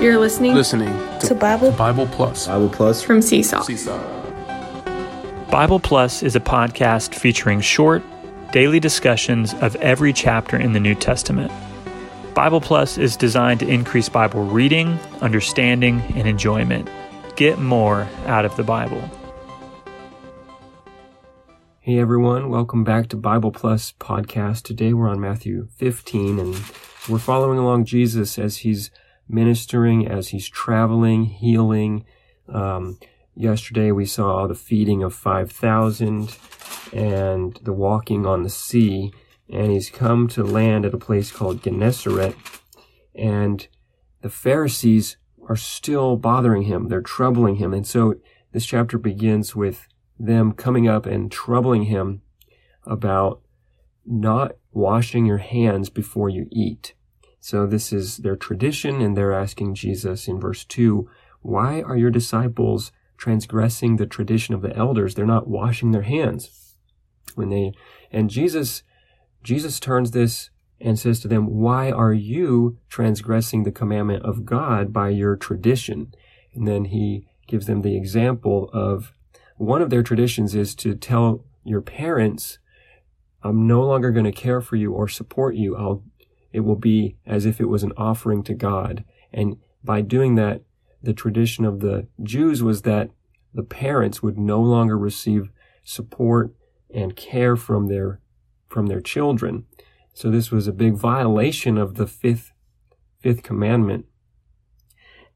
You're listening, listening to, to Bible Bible Plus. Bible Plus from Seesaw. Seesaw. Bible Plus is a podcast featuring short, daily discussions of every chapter in the New Testament. Bible Plus is designed to increase Bible reading, understanding, and enjoyment. Get more out of the Bible. Hey everyone, welcome back to Bible Plus podcast. Today we're on Matthew 15 and we're following along Jesus as he's ministering, as he's traveling, healing. Um, yesterday we saw the feeding of 5,000 and the walking on the sea and he's come to land at a place called Gennesaret and the Pharisees are still bothering him. They're troubling him. And so this chapter begins with them coming up and troubling him about not washing your hands before you eat. So this is their tradition and they're asking Jesus in verse 2, why are your disciples transgressing the tradition of the elders? They're not washing their hands. When they, and Jesus, Jesus turns this and says to them, why are you transgressing the commandment of God by your tradition? And then he gives them the example of one of their traditions is to tell your parents, I'm no longer going to care for you or support you. I'll, it will be as if it was an offering to God. And by doing that, the tradition of the Jews was that the parents would no longer receive support and care from their, from their children. So this was a big violation of the fifth, fifth commandment.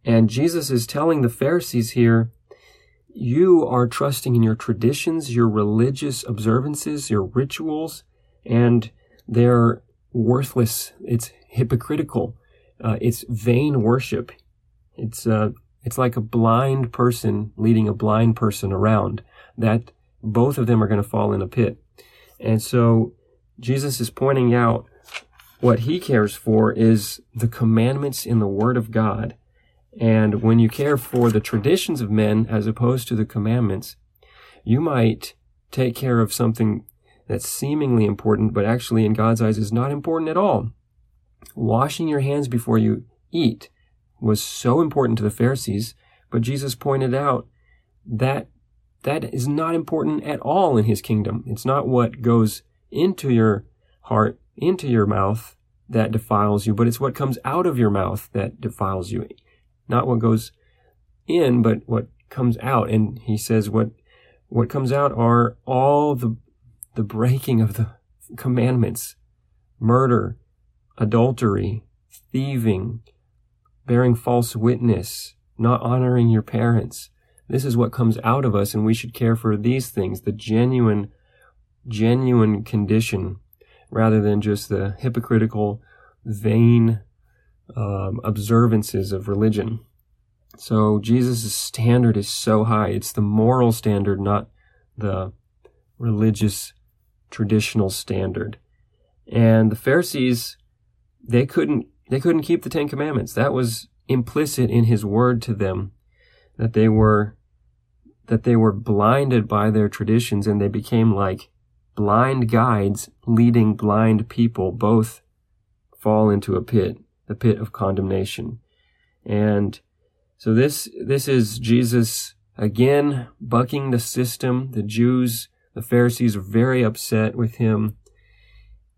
And Jesus is telling the Pharisees here, you are trusting in your traditions, your religious observances, your rituals, and they're worthless. It's hypocritical. Uh, it's vain worship. It's uh, it's like a blind person leading a blind person around. That both of them are going to fall in a pit. And so Jesus is pointing out what he cares for is the commandments in the Word of God and when you care for the traditions of men as opposed to the commandments, you might take care of something that's seemingly important, but actually in God's eyes is not important at all. Washing your hands before you eat was so important to the Pharisees, but Jesus pointed out that that is not important at all in his kingdom. It's not what goes into your heart, into your mouth that defiles you, but it's what comes out of your mouth that defiles you not what goes in, but what comes out. And he says what what comes out are all the the breaking of the commandments, murder, adultery, thieving, bearing false witness, not honoring your parents. This is what comes out of us, and we should care for these things, the genuine, genuine condition, rather than just the hypocritical, vain um, observances of religion. So Jesus' standard is so high. It's the moral standard, not the religious traditional standard. And the Pharisees, they couldn't, they couldn't keep the Ten Commandments. That was implicit in his word to them, that they were, that they were blinded by their traditions and they became like blind guides leading blind people. Both fall into a pit the pit of condemnation. And so this, this is Jesus again bucking the system. The Jews, the Pharisees are very upset with him.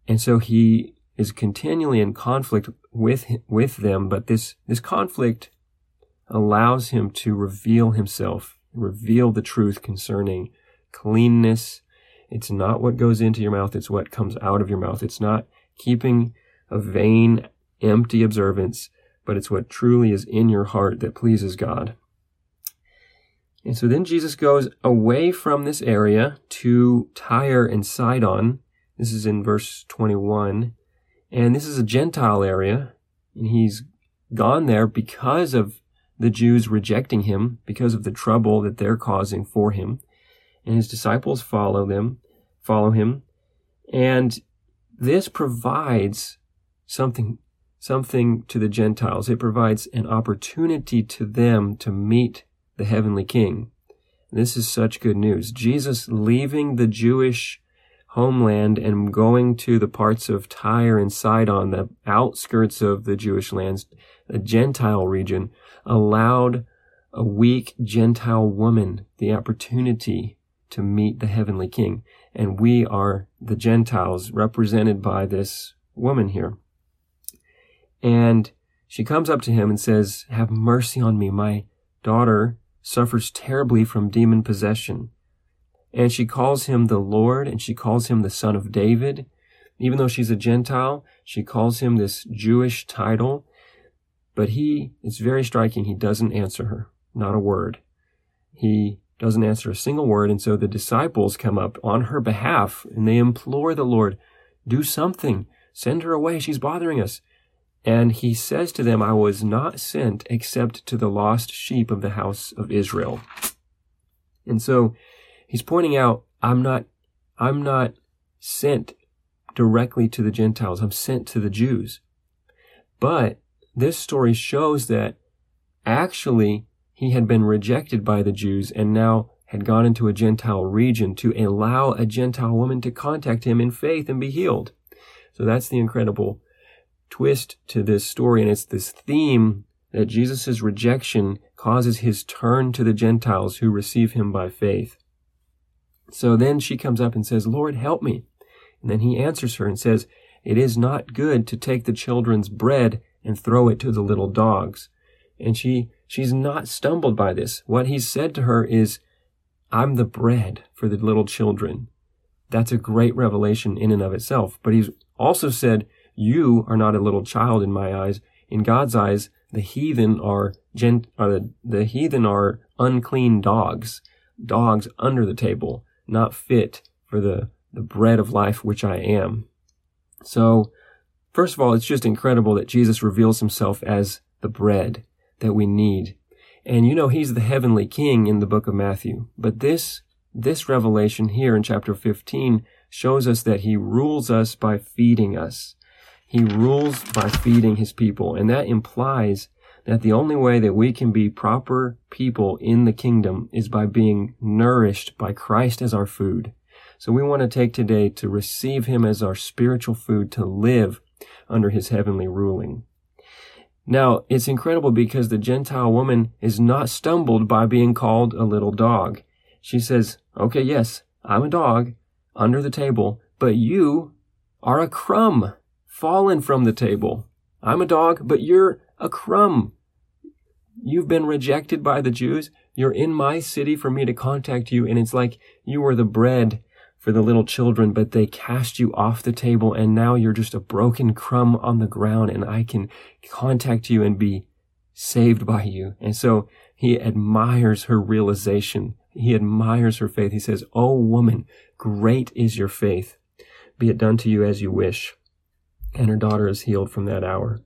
And so he is continually in conflict with, with them. But this, this conflict allows him to reveal himself, reveal the truth concerning cleanness. It's not what goes into your mouth. It's what comes out of your mouth. It's not keeping a vain empty observance, but it's what truly is in your heart that pleases God. And so then Jesus goes away from this area to Tyre and Sidon. This is in verse 21. And this is a Gentile area. And he's gone there because of the Jews rejecting him, because of the trouble that they're causing for him. And his disciples follow them, follow him. And this provides something something to the Gentiles. It provides an opportunity to them to meet the heavenly king. This is such good news. Jesus leaving the Jewish homeland and going to the parts of Tyre and Sidon, the outskirts of the Jewish lands, the Gentile region, allowed a weak Gentile woman the opportunity to meet the heavenly king. And we are the Gentiles represented by this woman here. And she comes up to him and says, Have mercy on me. My daughter suffers terribly from demon possession. And she calls him the Lord and she calls him the son of David. Even though she's a Gentile, she calls him this Jewish title. But he, it's very striking, he doesn't answer her. Not a word. He doesn't answer a single word. And so the disciples come up on her behalf and they implore the Lord, do something. Send her away. She's bothering us. And he says to them, I was not sent except to the lost sheep of the house of Israel. And so he's pointing out, I'm not, I'm not sent directly to the Gentiles. I'm sent to the Jews. But this story shows that actually he had been rejected by the Jews and now had gone into a Gentile region to allow a Gentile woman to contact him in faith and be healed. So that's the incredible twist to this story. And it's this theme that Jesus' rejection causes his turn to the Gentiles who receive him by faith. So then she comes up and says, Lord, help me. And then he answers her and says, It is not good to take the children's bread and throw it to the little dogs. And she, she's not stumbled by this. What he said to her is, I'm the bread for the little children. That's a great revelation in and of itself. But he's also said, you are not a little child in my eyes. In God's eyes, the heathen are gent, are the, the heathen are unclean dogs, dogs under the table, not fit for the, the bread of life which I am. So, first of all, it's just incredible that Jesus reveals himself as the bread that we need. And you know, he's the heavenly king in the book of Matthew. But this, this revelation here in chapter 15 shows us that he rules us by feeding us. He rules by feeding his people. And that implies that the only way that we can be proper people in the kingdom is by being nourished by Christ as our food. So we want to take today to receive him as our spiritual food to live under his heavenly ruling. Now, it's incredible because the Gentile woman is not stumbled by being called a little dog. She says, okay, yes, I'm a dog under the table, but you are a crumb fallen from the table. I'm a dog, but you're a crumb. You've been rejected by the Jews. You're in my city for me to contact you. And it's like you were the bread for the little children, but they cast you off the table. And now you're just a broken crumb on the ground and I can contact you and be saved by you. And so he admires her realization. He admires her faith. He says, Oh woman, great is your faith. Be it done to you as you wish and her daughter is healed from that hour.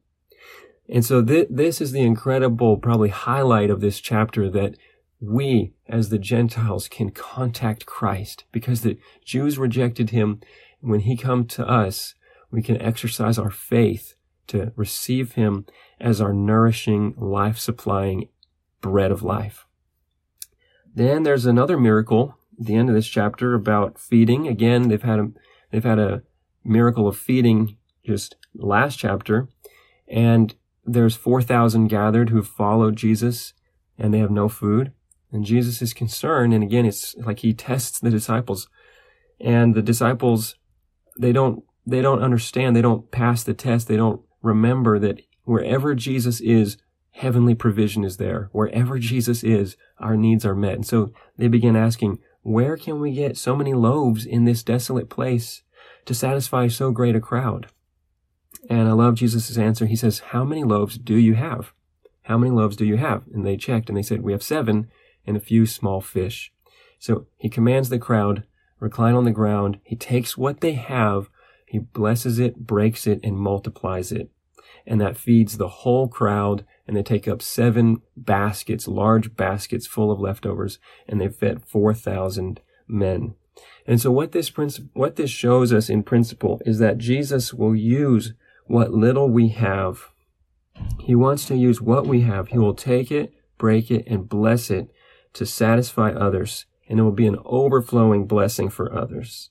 And so th- this is the incredible, probably highlight of this chapter that we as the Gentiles can contact Christ because the Jews rejected him. When he come to us, we can exercise our faith to receive him as our nourishing, life supplying bread of life. Then there's another miracle at the end of this chapter about feeding. Again, they've had a, they've had a miracle of feeding just last chapter. And there's 4,000 gathered who followed Jesus and they have no food. And Jesus is concerned. And again, it's like he tests the disciples and the disciples, they don't, they don't understand. They don't pass the test. They don't remember that wherever Jesus is, heavenly provision is there. Wherever Jesus is, our needs are met. And so they begin asking, where can we get so many loaves in this desolate place to satisfy so great a crowd? And I love Jesus' answer. He says, How many loaves do you have? How many loaves do you have? And they checked and they said, We have seven and a few small fish. So he commands the crowd, recline on the ground. He takes what they have, he blesses it, breaks it, and multiplies it. And that feeds the whole crowd. And they take up seven baskets, large baskets full of leftovers, and they fed 4,000 men. And so what this principle, what this shows us in principle is that Jesus will use what little we have. He wants to use what we have. He will take it, break it, and bless it to satisfy others, and it will be an overflowing blessing for others.